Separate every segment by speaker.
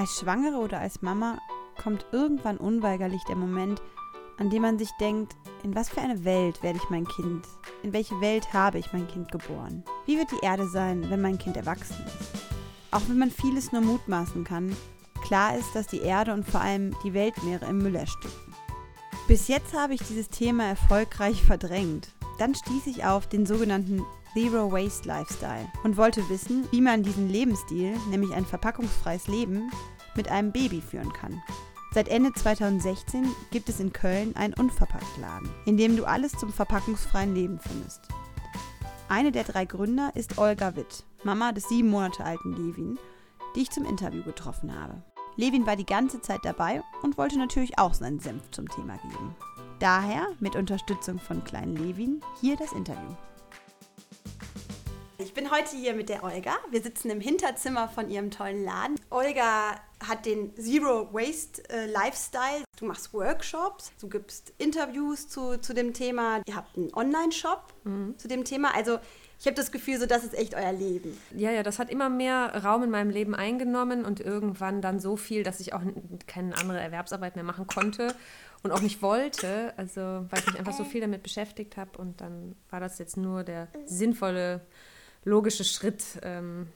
Speaker 1: Als Schwangere oder als Mama kommt irgendwann unweigerlich der Moment, an dem man sich denkt, in was für eine Welt werde ich mein Kind, in welche Welt habe ich mein Kind geboren? Wie wird die Erde sein, wenn mein Kind erwachsen ist? Auch wenn man vieles nur mutmaßen kann, klar ist, dass die Erde und vor allem die Weltmeere im Müll ersticken. Bis jetzt habe ich dieses Thema erfolgreich verdrängt. Dann stieß ich auf den sogenannten Zero Waste Lifestyle und wollte wissen, wie man diesen Lebensstil, nämlich ein verpackungsfreies Leben, mit einem Baby führen kann. Seit Ende 2016 gibt es in Köln einen Unverpacktladen, in dem du alles zum verpackungsfreien Leben findest. Eine der drei Gründer ist Olga Witt, Mama des sieben Monate alten Levin, die ich zum Interview getroffen habe. Levin war die ganze Zeit dabei und wollte natürlich auch seinen Senf zum Thema geben. Daher, mit Unterstützung von kleinen Levin, hier das Interview. Ich bin heute hier mit der Olga. Wir sitzen im Hinterzimmer von ihrem tollen Laden. Olga hat den Zero Waste äh, Lifestyle. Du machst Workshops, du gibst Interviews zu, zu dem Thema. Ihr habt einen Online-Shop mhm. zu dem Thema. Also ich habe das Gefühl, so das ist echt euer Leben.
Speaker 2: Ja, ja, das hat immer mehr Raum in meinem Leben eingenommen und irgendwann dann so viel, dass ich auch keine andere Erwerbsarbeit mehr machen konnte und auch nicht wollte. Also weil ich mich einfach so viel damit beschäftigt habe und dann war das jetzt nur der sinnvolle logische Schritt, ähm,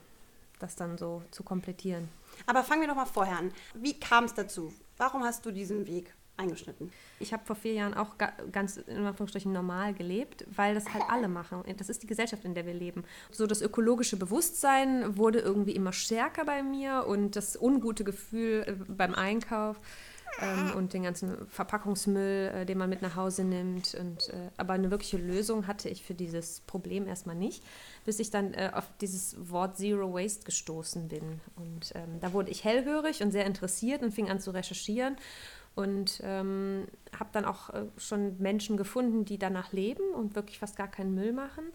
Speaker 2: das dann so zu komplettieren.
Speaker 1: Aber fangen wir doch mal vorher an. Wie kam es dazu? Warum hast du diesen Weg eingeschnitten?
Speaker 2: Ich habe vor vier Jahren auch ganz in Anführungsstrichen normal gelebt, weil das halt alle machen. Das ist die Gesellschaft, in der wir leben. So das ökologische Bewusstsein wurde irgendwie immer stärker bei mir und das ungute Gefühl äh, beim Einkauf ähm, und den ganzen Verpackungsmüll, äh, den man mit nach Hause nimmt. Und, äh, aber eine wirkliche Lösung hatte ich für dieses Problem erstmal nicht, bis ich dann äh, auf dieses Wort Zero Waste gestoßen bin. Und ähm, da wurde ich hellhörig und sehr interessiert und fing an zu recherchieren und ähm, habe dann auch äh, schon Menschen gefunden, die danach leben und wirklich fast gar keinen Müll machen.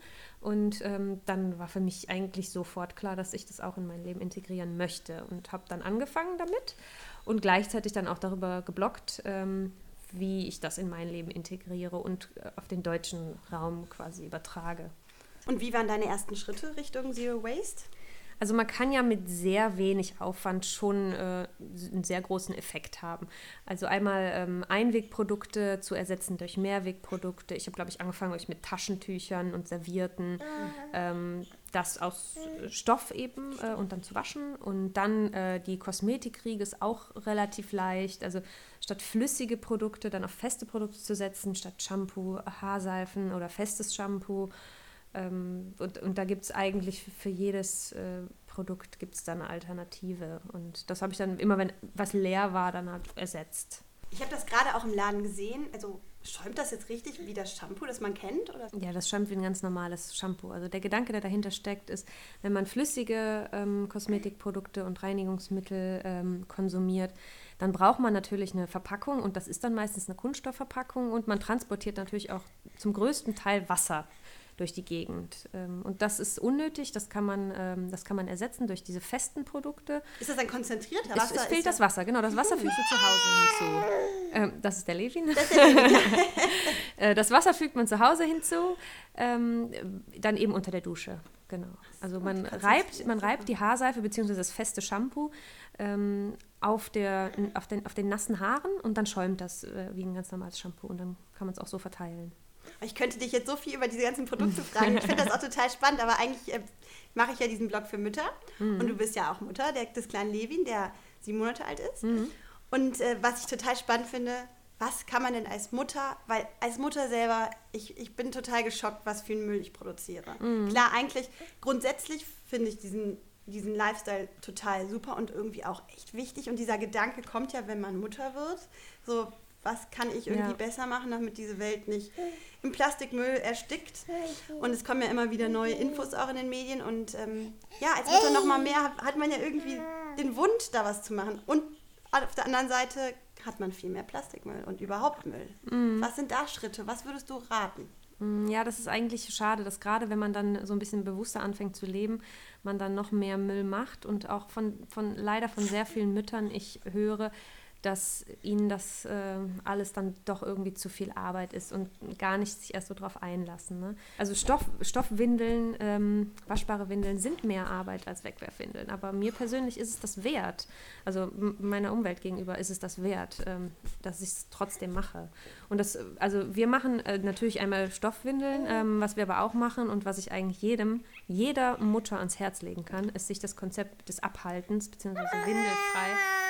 Speaker 2: Und ähm, dann war für mich eigentlich sofort klar, dass ich das auch in mein Leben integrieren möchte und habe dann angefangen damit und gleichzeitig dann auch darüber geblockt, ähm, wie ich das in mein Leben integriere und äh, auf den deutschen Raum quasi übertrage.
Speaker 1: Und wie waren deine ersten Schritte Richtung Zero Waste?
Speaker 2: Also man kann ja mit sehr wenig Aufwand schon äh, einen sehr großen Effekt haben. Also einmal ähm, Einwegprodukte zu ersetzen durch Mehrwegprodukte. Ich habe, glaube ich, angefangen euch mit Taschentüchern und Servierten. Mhm. Ähm, das aus Stoff eben äh, und dann zu waschen. Und dann äh, die Kosmetikkriege ist auch relativ leicht. Also statt flüssige Produkte dann auf feste Produkte zu setzen, statt Shampoo, Haarseifen oder festes Shampoo ähm, und, und da gibt es eigentlich für jedes äh, Produkt gibt es dann eine Alternative. Und das habe ich dann immer, wenn was leer war, dann halt ersetzt.
Speaker 1: Ich habe das gerade auch im Laden gesehen. Also schäumt das jetzt richtig wie das Shampoo, das man kennt? Oder?
Speaker 2: Ja, das schäumt wie ein ganz normales Shampoo. Also der Gedanke, der dahinter steckt, ist, wenn man flüssige ähm, Kosmetikprodukte und Reinigungsmittel ähm, konsumiert, dann braucht man natürlich eine Verpackung und das ist dann meistens eine Kunststoffverpackung und man transportiert natürlich auch zum größten Teil Wasser durch die Gegend. Ähm, und das ist unnötig, das kann man, ähm, das kann man ersetzen durch diese festen Produkte.
Speaker 1: Ist das ein konzentrierter
Speaker 2: Wasser? Es, es fehlt das Wasser, genau. Das Wasser fügst du zu Hause hinzu. Ähm, das ist der Levin. Das, ist der Levin. Äh, das Wasser fügt man zu Hause hinzu, dann eben unter der Dusche. Genau. Also man reibt, man reibt die Haarseife bzw. das feste Shampoo auf, der, auf, den, auf den nassen Haaren und dann schäumt das äh, wie ein ganz normales Shampoo und dann kann man es auch so verteilen.
Speaker 1: Ich könnte dich jetzt so viel über diese ganzen Produkte fragen. Ich finde das auch total spannend, aber eigentlich äh, mache ich ja diesen Blog für Mütter. Mhm. Und du bist ja auch Mutter der, des kleinen Levin, der sieben Monate alt ist. Mhm. Und äh, was ich total spannend finde, was kann man denn als Mutter, weil als Mutter selber, ich, ich bin total geschockt, was für einen Müll ich produziere. Mhm. Klar, eigentlich, grundsätzlich finde ich diesen, diesen Lifestyle total super und irgendwie auch echt wichtig. Und dieser Gedanke kommt ja, wenn man Mutter wird. So, was kann ich irgendwie ja. besser machen, damit diese Welt nicht im Plastikmüll erstickt. Und es kommen ja immer wieder neue Infos auch in den Medien. Und ähm, ja, als Mutter noch mal mehr hat man ja irgendwie den Wunsch, da was zu machen. Und auf der anderen Seite hat man viel mehr Plastikmüll und überhaupt Müll. Mhm. Was sind da Schritte? Was würdest du raten?
Speaker 2: Mm, ja, das ist eigentlich schade, dass gerade wenn man dann so ein bisschen bewusster anfängt zu leben, man dann noch mehr Müll macht und auch von, von leider von sehr vielen Müttern ich höre, dass ihnen das äh, alles dann doch irgendwie zu viel Arbeit ist und gar nicht sich erst so drauf einlassen. Ne? Also Stoff, Stoffwindeln, ähm, waschbare Windeln sind mehr Arbeit als Wegwerfwindeln, aber mir persönlich ist es das wert. Also meiner Umwelt gegenüber ist es das wert, ähm, dass ich es trotzdem mache. Und das, also wir machen äh, natürlich einmal Stoffwindeln, ähm, was wir aber auch machen und was ich eigentlich jedem, jeder Mutter ans Herz legen kann, ist sich das Konzept des Abhaltens bzw. windelfrei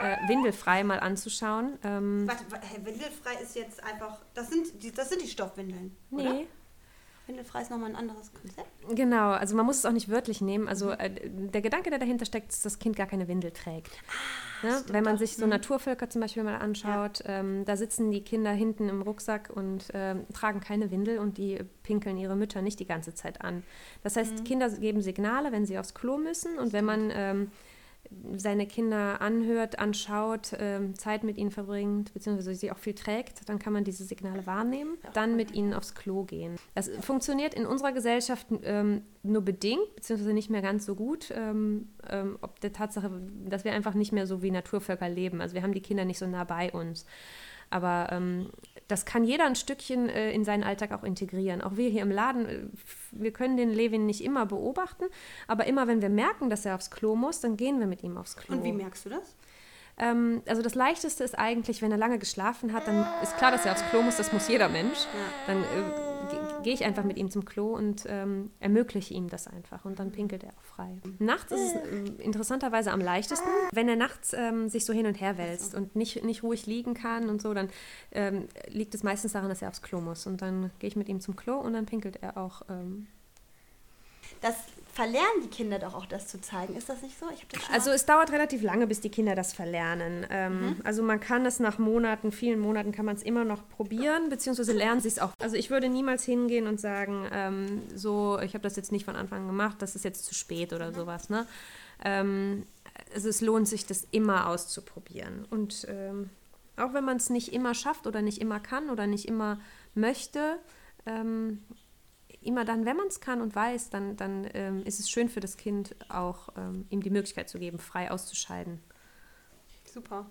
Speaker 2: äh, Windelfrei mal anzuschauen.
Speaker 1: Ähm, warte, warte, Windelfrei ist jetzt einfach, das sind die, das sind die Stoffwindeln, nee. oder? Windelfrei ist nochmal ein anderes Konzept.
Speaker 2: Genau, also man muss es auch nicht wörtlich nehmen. Also äh, der Gedanke, der dahinter steckt, ist, dass das Kind gar keine Windel trägt. Ah, ne? Wenn man sich so mhm. Naturvölker zum Beispiel mal anschaut, ja. ähm, da sitzen die Kinder hinten im Rucksack und ähm, tragen keine Windel und die pinkeln ihre Mütter nicht die ganze Zeit an. Das heißt, mhm. Kinder geben Signale, wenn sie aufs Klo müssen und wenn man ähm, seine Kinder anhört, anschaut, ähm, Zeit mit ihnen verbringt, beziehungsweise sie auch viel trägt, dann kann man diese Signale wahrnehmen, dann mit ihnen aufs Klo gehen. Das funktioniert in unserer Gesellschaft ähm, nur bedingt, beziehungsweise nicht mehr ganz so gut, ähm, ob der Tatsache, dass wir einfach nicht mehr so wie Naturvölker leben. Also wir haben die Kinder nicht so nah bei uns. Aber das kann jeder ein Stückchen äh, in seinen Alltag auch integrieren. Auch wir hier im Laden, äh, wir können den Levin nicht immer beobachten, aber immer wenn wir merken, dass er aufs Klo muss, dann gehen wir mit ihm aufs Klo.
Speaker 1: Und wie merkst du das?
Speaker 2: Ähm, also das Leichteste ist eigentlich, wenn er lange geschlafen hat, dann ist klar, dass er aufs Klo muss, das muss jeder Mensch. Ja. Dann äh, gehe ich einfach mit ihm zum Klo und ähm, ermögliche ihm das einfach und dann pinkelt er auch frei. Nachts ist es äh, interessanterweise am leichtesten, wenn er nachts ähm, sich so hin und her wälzt und nicht, nicht ruhig liegen kann und so, dann ähm, liegt es meistens daran, dass er aufs Klo muss und dann gehe ich mit ihm zum Klo und dann pinkelt er auch. Ähm.
Speaker 1: das verlernen die Kinder doch auch das zu zeigen. Ist das nicht so?
Speaker 2: also es dauert relativ lange, bis die Kinder das verlernen. Ähm, mhm. Also man kann es nach Monaten, vielen Monaten kann man es immer noch probieren, beziehungsweise lernen sie es auch. Also ich würde niemals hingehen und sagen, ähm, so, ich habe das jetzt nicht von Anfang an gemacht, das ist jetzt zu spät oder mhm. sowas. Ne? Ähm, also es lohnt sich, das immer auszuprobieren. Und ähm, auch wenn man es nicht immer schafft oder nicht immer kann oder nicht immer möchte, ähm, immer dann, wenn man es kann und weiß, dann, dann ähm, ist es schön für das Kind auch, ähm, ihm die Möglichkeit zu geben, frei auszuscheiden.
Speaker 1: Super.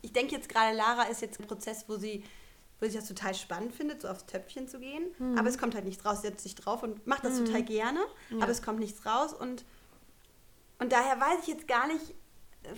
Speaker 1: Ich denke jetzt gerade, Lara ist jetzt ein Prozess, wo sie, wo sie das total spannend findet, so aufs Töpfchen zu gehen. Mhm. Aber es kommt halt nichts raus. Sie setzt sich drauf und macht das mhm. total gerne, ja. aber es kommt nichts raus. Und, und daher weiß ich jetzt gar nicht, äh,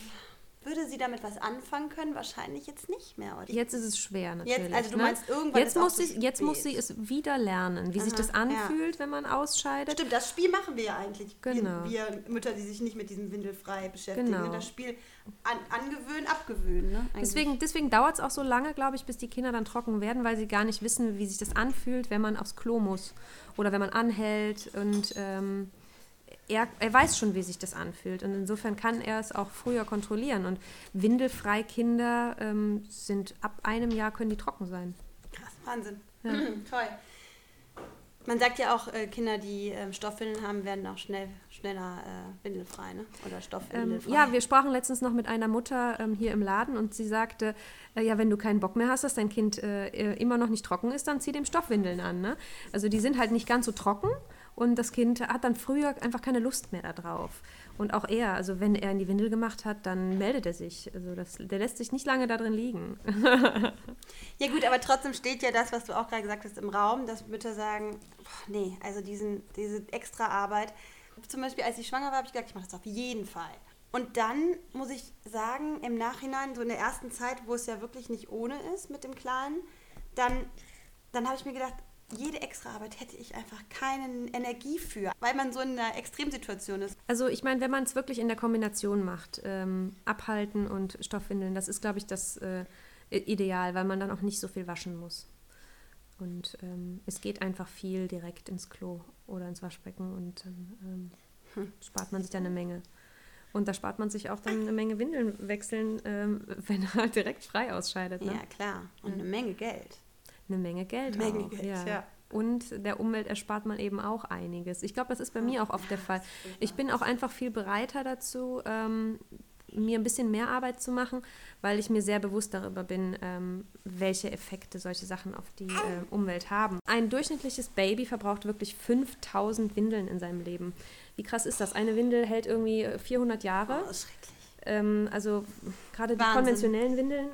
Speaker 1: würde sie damit was anfangen können? Wahrscheinlich jetzt nicht mehr.
Speaker 2: Oder? Jetzt ist es schwer natürlich.
Speaker 1: Jetzt, also du ne? meinst irgendwann
Speaker 2: jetzt muss sie, Jetzt muss sie es wieder lernen, wie Aha, sich das anfühlt, ja. wenn man ausscheidet.
Speaker 1: Stimmt, das Spiel machen wir ja eigentlich. Genau. Wir, wir Mütter, die sich nicht mit diesem Windelfrei beschäftigen. Genau. Das Spiel an, angewöhnen, abgewöhnen. Ne?
Speaker 2: Deswegen, deswegen dauert es auch so lange, glaube ich, bis die Kinder dann trocken werden, weil sie gar nicht wissen, wie sich das anfühlt, wenn man aufs Klo muss oder wenn man anhält und... Ähm, er, er weiß schon, wie sich das anfühlt. Und insofern kann er es auch früher kontrollieren. Und windelfrei Kinder ähm, sind ab einem Jahr können die trocken sein.
Speaker 1: Krass, Wahnsinn. Ja. Toll. Man sagt ja auch, äh, Kinder, die äh, Stoffwindeln haben, werden auch schnell, schneller äh, windelfrei, ne? Oder stoffwindelfrei.
Speaker 2: Ähm, ja, wir sprachen letztens noch mit einer Mutter ähm, hier im Laden und sie sagte, äh, ja, wenn du keinen Bock mehr hast, dass dein Kind äh, äh, immer noch nicht trocken ist, dann zieh dem Stoffwindeln an. Ne? Also die sind halt nicht ganz so trocken, und das Kind hat dann früher einfach keine Lust mehr darauf. Und auch er, also wenn er in die Windel gemacht hat, dann meldet er sich. Also das, der lässt sich nicht lange da drin liegen.
Speaker 1: ja gut, aber trotzdem steht ja das, was du auch gerade gesagt hast, im Raum, dass Mütter sagen, boah, nee, also diesen, diese extra Arbeit. Zum Beispiel, als ich schwanger war, habe ich gesagt, ich mache das auf jeden Fall. Und dann muss ich sagen, im Nachhinein, so in der ersten Zeit, wo es ja wirklich nicht ohne ist mit dem Kleinen, dann, dann habe ich mir gedacht, jede Extraarbeit hätte ich einfach keine Energie für, weil man so in einer Extremsituation ist.
Speaker 2: Also ich meine, wenn man es wirklich in der Kombination macht, ähm, abhalten und Stoffwindeln, das ist, glaube ich, das äh, Ideal, weil man dann auch nicht so viel waschen muss. Und ähm, es geht einfach viel direkt ins Klo oder ins Waschbecken und dann ähm, hm. spart man sich da eine Menge. Und da spart man sich auch dann eine Menge Windeln wechseln, ähm, wenn er halt direkt frei ausscheidet. Ne?
Speaker 1: Ja, klar. Und eine Menge Geld
Speaker 2: eine Menge Geld
Speaker 1: eine Menge auch. Geld, ja. ja.
Speaker 2: Und der Umwelt erspart man eben auch einiges. Ich glaube, das ist bei mir auch oft der Fall. Ich bin auch einfach viel bereiter dazu, ähm, mir ein bisschen mehr Arbeit zu machen, weil ich mir sehr bewusst darüber bin, ähm, welche Effekte solche Sachen auf die äh, Umwelt haben. Ein durchschnittliches Baby verbraucht wirklich 5000 Windeln in seinem Leben. Wie krass ist das? Eine Windel hält irgendwie 400 Jahre.
Speaker 1: Oh, schrecklich.
Speaker 2: Ähm, also gerade die konventionellen Windeln.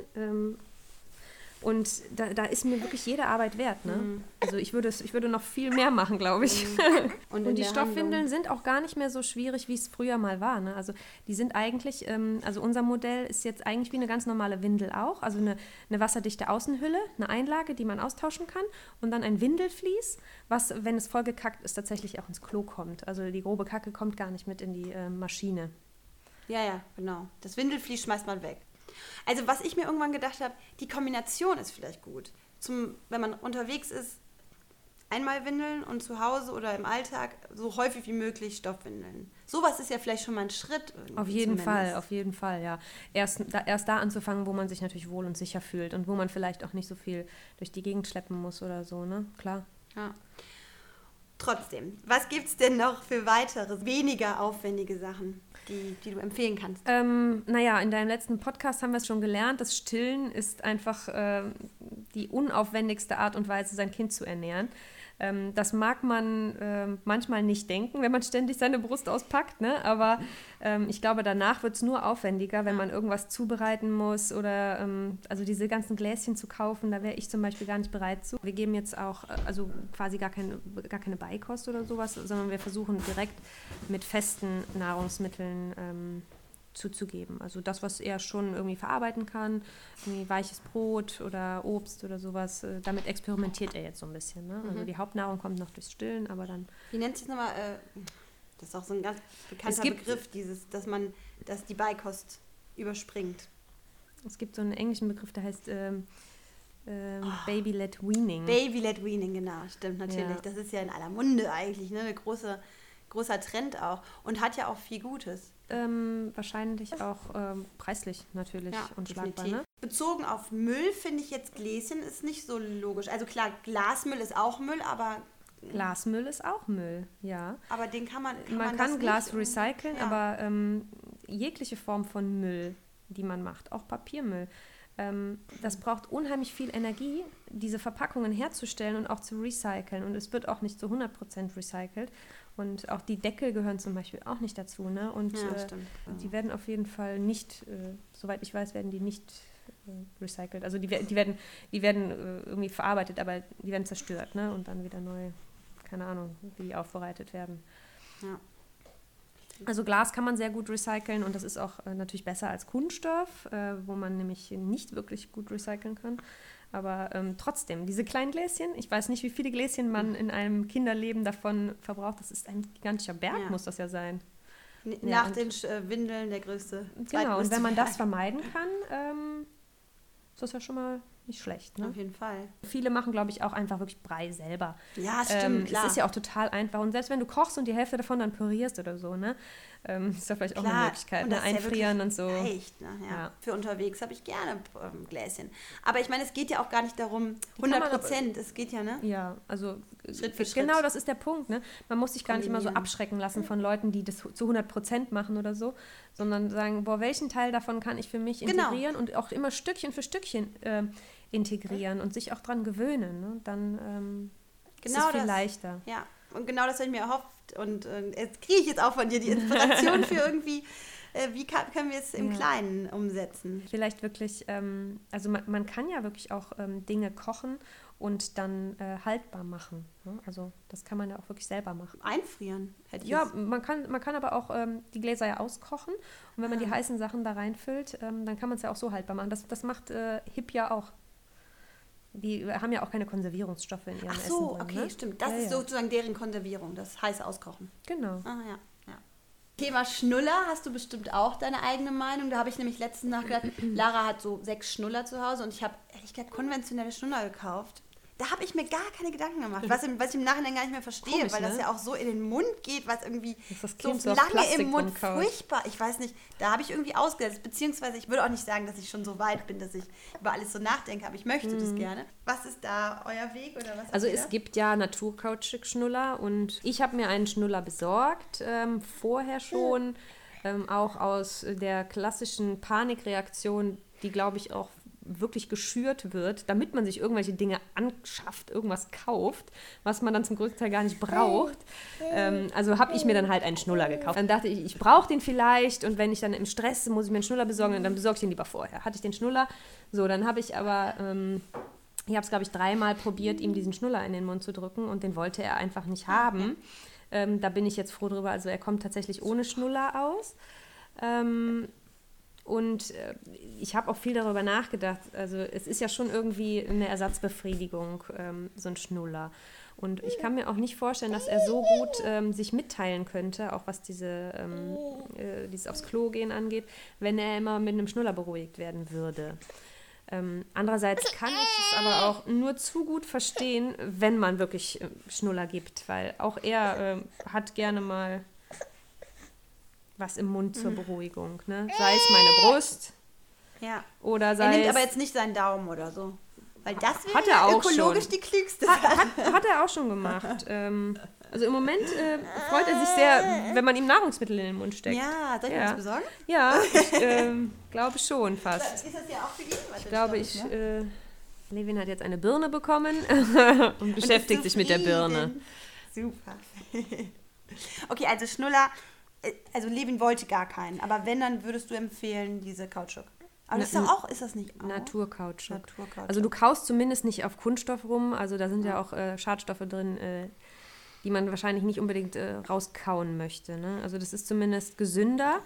Speaker 2: Und da, da ist mir wirklich jede Arbeit wert. Ne?
Speaker 1: Mhm.
Speaker 2: Also ich würde, ich würde noch viel mehr machen, glaube ich.
Speaker 1: Und, in
Speaker 2: Und die Stoffwindeln
Speaker 1: Handlung.
Speaker 2: sind auch gar nicht mehr so schwierig, wie es früher mal war. Ne? Also die sind eigentlich, ähm, also unser Modell ist jetzt eigentlich wie eine ganz normale Windel auch. Also eine, eine wasserdichte Außenhülle, eine Einlage, die man austauschen kann und dann ein Windelflies, was, wenn es vollgekackt ist, tatsächlich auch ins Klo kommt. Also die grobe Kacke kommt gar nicht mit in die äh, Maschine.
Speaker 1: Ja, ja, genau. Das Windelflies schmeißt man weg. Also was ich mir irgendwann gedacht habe, die Kombination ist vielleicht gut. Zum, wenn man unterwegs ist, einmal Windeln und zu Hause oder im Alltag so häufig wie möglich Stoffwindeln. Sowas ist ja vielleicht schon mal ein Schritt.
Speaker 2: Auf jeden
Speaker 1: zumindest.
Speaker 2: Fall, auf jeden Fall, ja. Erst da, erst da anzufangen, wo man sich natürlich wohl und sicher fühlt und wo man vielleicht auch nicht so viel durch die Gegend schleppen muss oder so, ne? Klar.
Speaker 1: Ja. Trotzdem, was gibt es denn noch für weitere, weniger aufwendige Sachen, die, die du empfehlen kannst?
Speaker 2: Ähm, naja, in deinem letzten Podcast haben wir es schon gelernt, das Stillen ist einfach ähm, die unaufwendigste Art und Weise, sein Kind zu ernähren. Ähm, das mag man ähm, manchmal nicht denken, wenn man ständig seine Brust auspackt, ne? aber ähm, ich glaube, danach wird es nur aufwendiger, wenn man irgendwas zubereiten muss oder ähm, also diese ganzen Gläschen zu kaufen, da wäre ich zum Beispiel gar nicht bereit zu. Wir geben jetzt auch äh, also quasi gar keine, gar keine Beikost oder sowas, sondern wir versuchen direkt mit festen Nahrungsmitteln ähm, zuzugeben. Also das, was er schon irgendwie verarbeiten kann, irgendwie weiches Brot oder Obst oder sowas, äh, damit experimentiert er jetzt so ein bisschen. Ne? Also die Hauptnahrung kommt noch durchs Stillen, aber dann
Speaker 1: Wie nennt sich das nochmal? Äh, das ist auch so ein ganz bekannter Begriff, dieses, dass man, dass die Beikost überspringt.
Speaker 2: Es gibt so einen englischen Begriff, der heißt ähm, ähm, Baby-led Weaning.
Speaker 1: Baby-led Weaning, genau, stimmt natürlich.
Speaker 2: Ja.
Speaker 1: Das ist ja in aller Munde eigentlich, ne? Ein große, großer Trend auch. Und hat ja auch viel Gutes.
Speaker 2: Ähm, wahrscheinlich auch ähm, preislich natürlich
Speaker 1: Ja,
Speaker 2: unschlagbar. Ne?
Speaker 1: Bezogen auf Müll finde ich jetzt Gläschen ist nicht so logisch. Also klar, Glasmüll ist auch Müll, aber,
Speaker 2: Glasmüll ist auch Müll, ja.
Speaker 1: aber den kann man. Kann
Speaker 2: man,
Speaker 1: das
Speaker 2: kann Glas recyceln,
Speaker 1: ja.
Speaker 2: aber ähm, jegliche Form von Müll, die man macht, auch Papiermüll, das braucht unheimlich viel Energie, diese Verpackungen herzustellen und auch zu recyceln. Und es wird auch nicht zu 100% recycelt. Und auch die Deckel gehören zum Beispiel auch nicht dazu. Ne? Und
Speaker 1: Ja,
Speaker 2: äh,
Speaker 1: stimmt.
Speaker 2: die werden auf jeden Fall nicht, äh, soweit ich weiß, werden die nicht äh, recycelt. Also die, die werden, die werden äh, irgendwie verarbeitet, aber die werden zerstört ne? und dann wieder neu, keine Ahnung, wie aufbereitet werden.
Speaker 1: Ja.
Speaker 2: Also Glas kann man sehr gut recyceln und das ist auch äh, natürlich besser als Kunststoff, äh, wo man nämlich nicht wirklich gut recyceln kann. Aber ähm, trotzdem, diese kleinen Gläschen, ich weiß nicht, wie viele Gläschen man in einem Kinderleben davon verbraucht. Das ist ein gigantischer Berg,
Speaker 1: Ja.
Speaker 2: muss das ja sein.
Speaker 1: N-
Speaker 2: Ja,
Speaker 1: Nach den äh, Windeln der größte.
Speaker 2: Genau, und wenn man das vermeiden kann, ähm, ist das ja schon mal nicht schlecht. Ne?
Speaker 1: Auf jeden Fall.
Speaker 2: Viele machen, glaube ich, auch einfach wirklich Brei selber.
Speaker 1: Ja, stimmt,
Speaker 2: Ähm,
Speaker 1: klar.
Speaker 2: es ist ja auch total einfach. Und selbst wenn du kochst und die Hälfte davon dann pürierst oder so, ne, ähm, ist ja vielleicht auch eine
Speaker 1: Klar,
Speaker 2: Möglichkeit.
Speaker 1: und
Speaker 2: Ne?
Speaker 1: ja
Speaker 2: Einfrieren
Speaker 1: wirklich
Speaker 2: und so.
Speaker 1: Leicht, ne? ja.
Speaker 2: Ja.
Speaker 1: Für unterwegs habe ich gerne ähm, Gläschen. Aber ich meine, es geht ja auch gar nicht darum,
Speaker 2: Die kann man
Speaker 1: 100
Speaker 2: aber-
Speaker 1: Prozent. Es geht ja, ne?
Speaker 2: Ja, also äh,
Speaker 1: Schritt für
Speaker 2: genau
Speaker 1: Schritt.
Speaker 2: das ist der Punkt. Ne? Man muss sich gar nicht immer so abschrecken lassen von Leuten, die das zu 100 Prozent machen oder so, sondern sagen, boah, welchen Teil davon kann ich für mich
Speaker 1: Genau.
Speaker 2: integrieren und auch immer Stückchen für Stückchen ähm, integrieren und sich auch dran gewöhnen. Ne? Dann ähm, ist
Speaker 1: Genau
Speaker 2: es viel
Speaker 1: das.
Speaker 2: leichter.
Speaker 1: Ja, und genau das habe ich mir erhofft. Und äh, jetzt kriege ich jetzt auch von dir die Inspiration für irgendwie, äh, wie kann, können wir es im
Speaker 2: Ja.
Speaker 1: Kleinen umsetzen.
Speaker 2: Vielleicht wirklich, ähm, also man, man kann ja wirklich auch ähm, Dinge kochen und dann äh, haltbar machen. Ne? Also das kann man ja auch wirklich selber machen.
Speaker 1: Einfrieren hätte ich
Speaker 2: Ja, man kann, man kann aber auch ähm, die Gläser ja auskochen und wenn man die
Speaker 1: Ah.
Speaker 2: heißen Sachen da reinfüllt, ähm, dann kann man es ja auch so haltbar machen. Das, das macht äh, Hip ja auch. Die haben ja auch keine Konservierungsstoffe in ihrem
Speaker 1: Ach so,
Speaker 2: Essen drin.
Speaker 1: okay,
Speaker 2: ne?
Speaker 1: stimmt. Das
Speaker 2: Ja,
Speaker 1: ist sozusagen deren Konservierung, das heiße Auskochen.
Speaker 2: Genau.
Speaker 1: Ah, ja, ja. Thema Schnuller hast du bestimmt auch deine eigene Meinung. Da habe ich nämlich letztens nachgedacht, Lara hat so sechs Schnuller zu Hause und ich habe ehrlich gesagt konventionelle Schnuller gekauft. Da habe ich mir gar keine Gedanken gemacht, was, was ich im Nachhinein gar nicht mehr verstehe,
Speaker 2: Komisch,
Speaker 1: weil das
Speaker 2: ne?
Speaker 1: ja auch so in den Mund geht, was irgendwie so lange im Mund furchtbar. Ich weiß nicht, da habe ich irgendwie ausgesetzt, beziehungsweise ich würde auch nicht sagen, dass ich schon so weit bin, dass ich über alles so nachdenke, aber ich möchte das gerne. Was ist da euer Weg oder was?
Speaker 2: Mhm. Also es gibt ja Naturkautschuk-Schnuller und ich habe mir einen Schnuller besorgt, ähm, vorher schon, ähm, auch aus der klassischen Panikreaktion, die glaube ich auch wirklich geschürt wird, damit man sich irgendwelche Dinge anschafft, irgendwas kauft, was man dann zum größten Teil gar nicht braucht. Ähm, also habe ich mir dann halt einen Schnuller gekauft. Dann dachte ich, ich brauche den vielleicht und wenn ich dann im Stress muss ich mir einen Schnuller besorgen, dann besorge ich den lieber vorher. Hatte ich den Schnuller, so, dann habe ich aber... Ähm, ich habe es, glaube ich, dreimal probiert, ihm diesen Schnuller in den Mund zu drücken und den wollte er einfach nicht haben. Ähm, da bin ich jetzt froh drüber. Also er kommt tatsächlich ohne Schnuller aus. Ähm, und äh, ich habe auch viel darüber nachgedacht. Also es ist ja schon irgendwie eine Ersatzbefriedigung, ähm, so ein Schnuller. Und ich kann mir auch nicht vorstellen, dass er so gut ähm, sich mitteilen könnte, auch was diese, ähm, äh, dieses aufs Klo gehen angeht, wenn er immer mit einem Schnuller beruhigt werden würde. Ähm, andererseits kann ich es aber auch nur zu gut verstehen, wenn man wirklich äh, Schnuller gibt, weil auch er äh, hat gerne mal was im Mund zur mhm. Beruhigung. Ne? Sei es meine Brust.
Speaker 1: Ja.
Speaker 2: Oder sei
Speaker 1: er nimmt aber jetzt nicht seinen Daumen oder so. Weil das wäre
Speaker 2: hat er auch
Speaker 1: ökologisch
Speaker 2: schon.
Speaker 1: die klügste
Speaker 2: hat, hat, hat er auch schon gemacht. ähm, also im Moment äh, freut er sich sehr, wenn man ihm Nahrungsmittel in den Mund steckt.
Speaker 1: Ja, soll ich ja. mir das besorgen?
Speaker 2: Ja, ich ähm, glaube schon fast.
Speaker 1: Ist das ja auch für ihn?
Speaker 2: Ich glaube, ich... Ne? Äh, Levin hat jetzt eine Birne bekommen und beschäftigt und sich mit der Birne.
Speaker 1: Super. okay, also Schnuller, äh, also Levin wollte gar keinen, aber wenn, dann würdest du empfehlen, diese Kautschuk. Aber das ist doch auch, ist das nicht auch?
Speaker 2: Naturkautschuk.
Speaker 1: Naturkautschuk.
Speaker 2: Also du kaust zumindest nicht auf Kunststoff rum, also da sind ja, ja auch äh, Schadstoffe drin, äh, die man wahrscheinlich nicht unbedingt äh, rauskauen möchte. Ne? Also das ist zumindest gesünder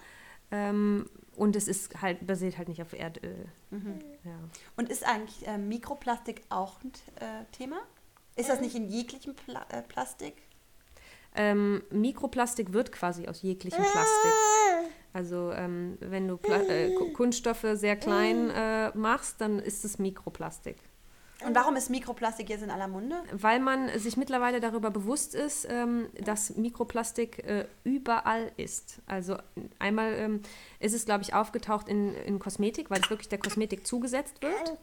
Speaker 2: ähm, und es ist halt, basiert halt nicht auf Erdöl. Mhm. Ja.
Speaker 1: Und ist eigentlich äh, Mikroplastik auch ein äh, Thema? Ist das nicht in jeglichem Pla äh, Plastik?
Speaker 2: Ähm, Mikroplastik wird quasi aus jeglichem Plastik. Also ähm, wenn du Pla äh, Kunststoffe sehr klein äh, machst, dann ist es Mikroplastik.
Speaker 1: Und warum ist Mikroplastik jetzt in aller Munde?
Speaker 2: Weil man sich mittlerweile darüber bewusst ist, ähm, dass Mikroplastik äh, überall ist. Also einmal ähm, ist es, glaube ich, aufgetaucht in, in Kosmetik, weil es wirklich der Kosmetik zugesetzt wird.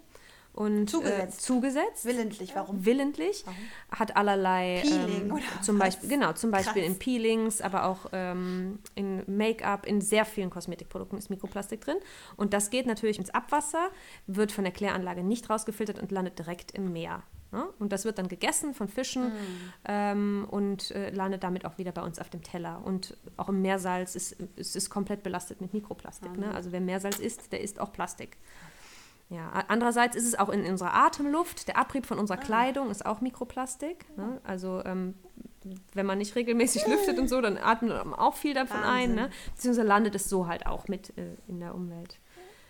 Speaker 2: Und,
Speaker 1: zugesetzt.
Speaker 2: Äh, zugesetzt.
Speaker 1: Willentlich, warum?
Speaker 2: Willentlich. Warum? Hat allerlei.
Speaker 1: Peeling
Speaker 2: ähm,
Speaker 1: oder
Speaker 2: zum? Beispiel, Genau, zum Beispiel
Speaker 1: Krass.
Speaker 2: in Peelings, aber auch ähm, in Make-up, in sehr vielen Kosmetikprodukten ist Mikroplastik drin. Und das geht natürlich ins Abwasser, wird von der Kläranlage nicht rausgefiltert und landet direkt im Meer. Ne? Und das wird dann gegessen von Fischen
Speaker 1: Mm.
Speaker 2: ähm, und äh, landet damit auch wieder bei uns auf dem Teller. Und auch im Meersalz ist es ist komplett belastet mit Mikroplastik. Ne? Also wer Meersalz isst, der isst auch Plastik. Ja, andererseits ist es auch in unserer Atemluft. Der Abrieb von unserer Kleidung ist auch Mikroplastik. Ne? Also ähm, wenn man nicht regelmäßig lüftet und so, dann atmet man auch viel davon ein.
Speaker 1: Wahnsinn.
Speaker 2: Ne? Beziehungsweise landet es so halt auch mit äh, in der Umwelt.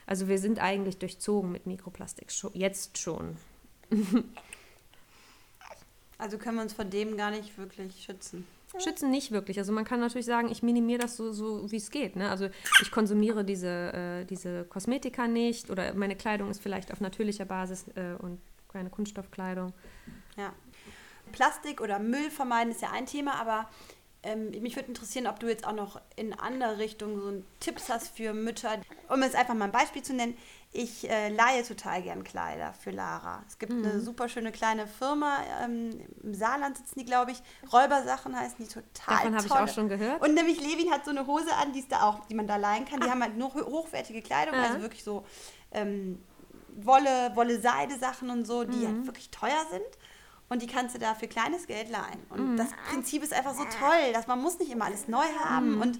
Speaker 2: Also wir sind eigentlich durchzogen mit Mikroplastik, jetzt schon.
Speaker 1: Also können wir uns vor dem gar nicht wirklich schützen.
Speaker 2: Schützen nicht wirklich. Also man kann natürlich sagen, ich minimiere das so, so wie es geht. Ne? Also ich konsumiere diese, äh, diese Kosmetika nicht oder meine Kleidung ist vielleicht auf natürlicher Basis äh, und keine Kunststoffkleidung.
Speaker 1: Ja. Plastik oder Müll vermeiden ist ja ein Thema, aber ähm, mich würde interessieren, ob du jetzt auch noch in andere Richtungen so Tipps hast für Mütter. Um jetzt einfach mal ein Beispiel zu nennen, ich äh, leihe total gern Kleider für Lara. Es gibt eine super schöne kleine Firma, ähm, im Saarland sitzen die, glaube ich. Räubersachen heißen die total
Speaker 2: Davon habe ich auch schon gehört.
Speaker 1: Und nämlich Levin hat so eine Hose an, die, ist da auch, die man da leihen kann. Die haben halt nur ho- hochwertige Kleidung,
Speaker 2: Ja.
Speaker 1: also wirklich so ähm, Wolle, Wolle-Seide-Sachen und so, die halt wirklich teuer sind. Und die kannst du da für kleines Geld leihen. Und das Prinzip ist einfach so toll, dass man muss nicht immer alles neu haben. Und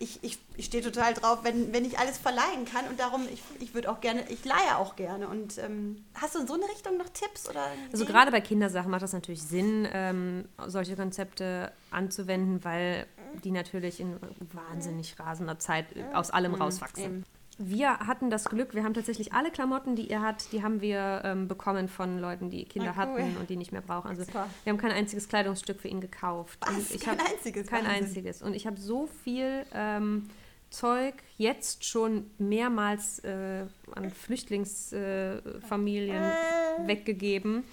Speaker 1: ich, ich, ich stehe total drauf, wenn, wenn ich alles verleihen kann. Und darum, ich, ich würde auch gerne, ich leihe auch gerne. Und ähm, hast du in so eine Richtung noch Tipps? Oder
Speaker 2: Also
Speaker 1: Ideen?
Speaker 2: gerade bei Kindersachen macht das natürlich Sinn, ähm, solche Konzepte anzuwenden, weil die natürlich in wahnsinnig rasender Zeit aus allem rauswachsen. Wir hatten das Glück, wir haben tatsächlich alle Klamotten, die ihr habt, die haben wir ähm, bekommen von Leuten, die Kinder
Speaker 1: Ah, cool.
Speaker 2: hatten und die nicht mehr brauchen. Also
Speaker 1: Super.
Speaker 2: wir haben kein einziges Kleidungsstück für ihn gekauft.
Speaker 1: Kein einziges?
Speaker 2: Kein
Speaker 1: Wahnsinn.
Speaker 2: einziges. Und ich habe so viel ähm, Zeug jetzt schon mehrmals äh, an Flüchtlingsfamilien äh, weggegeben,